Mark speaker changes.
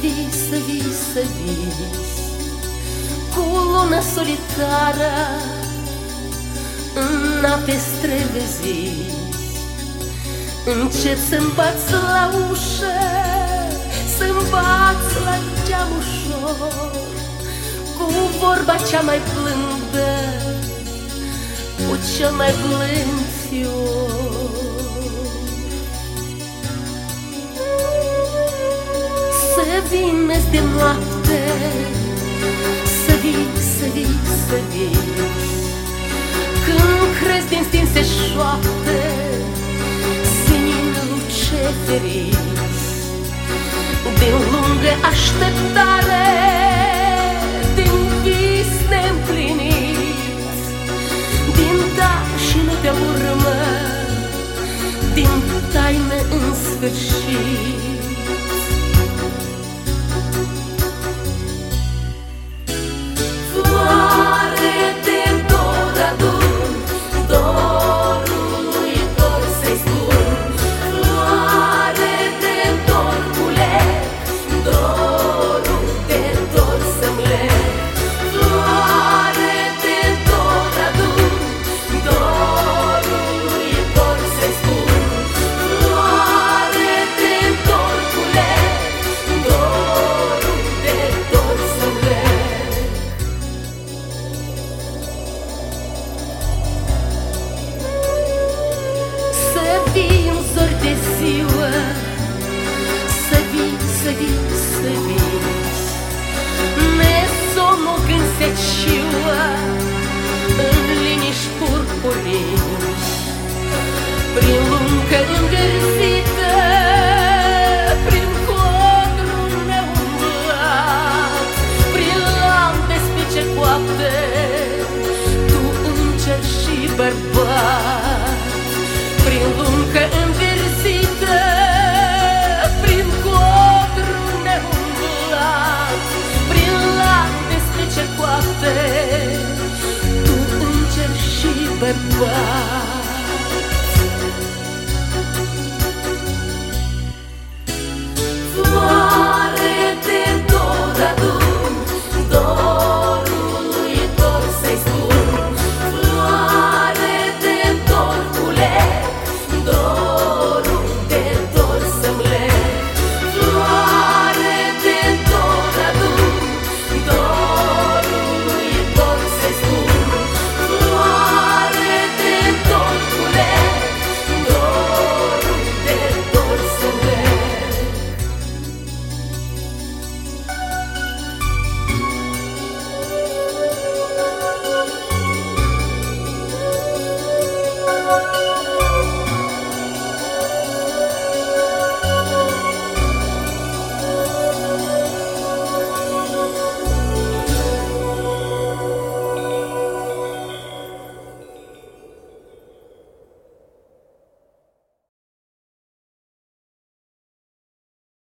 Speaker 1: vii, să vii, să vii Cu luna solitară În ape strevezi Încet să-mi bați la ușă Să-mi bați la geam ușor. Cu vorba cea mai blândă Cu cel mai blând fior vinezi de noapte Să vii, să vii, să vii. Când crezi din stinse șoapte Senin luceferiți Din lungă așteptare Din vis neîmplinit Din da și nu te urmă Din taină în sfârșit să vii, să vii Nesomnul când se ciuă În liniști purpuriși. Prin luncă îngărzită Prin codrul neumblat Prin lampe spice coapte Tu înger și bărbat Tu înger și bărbat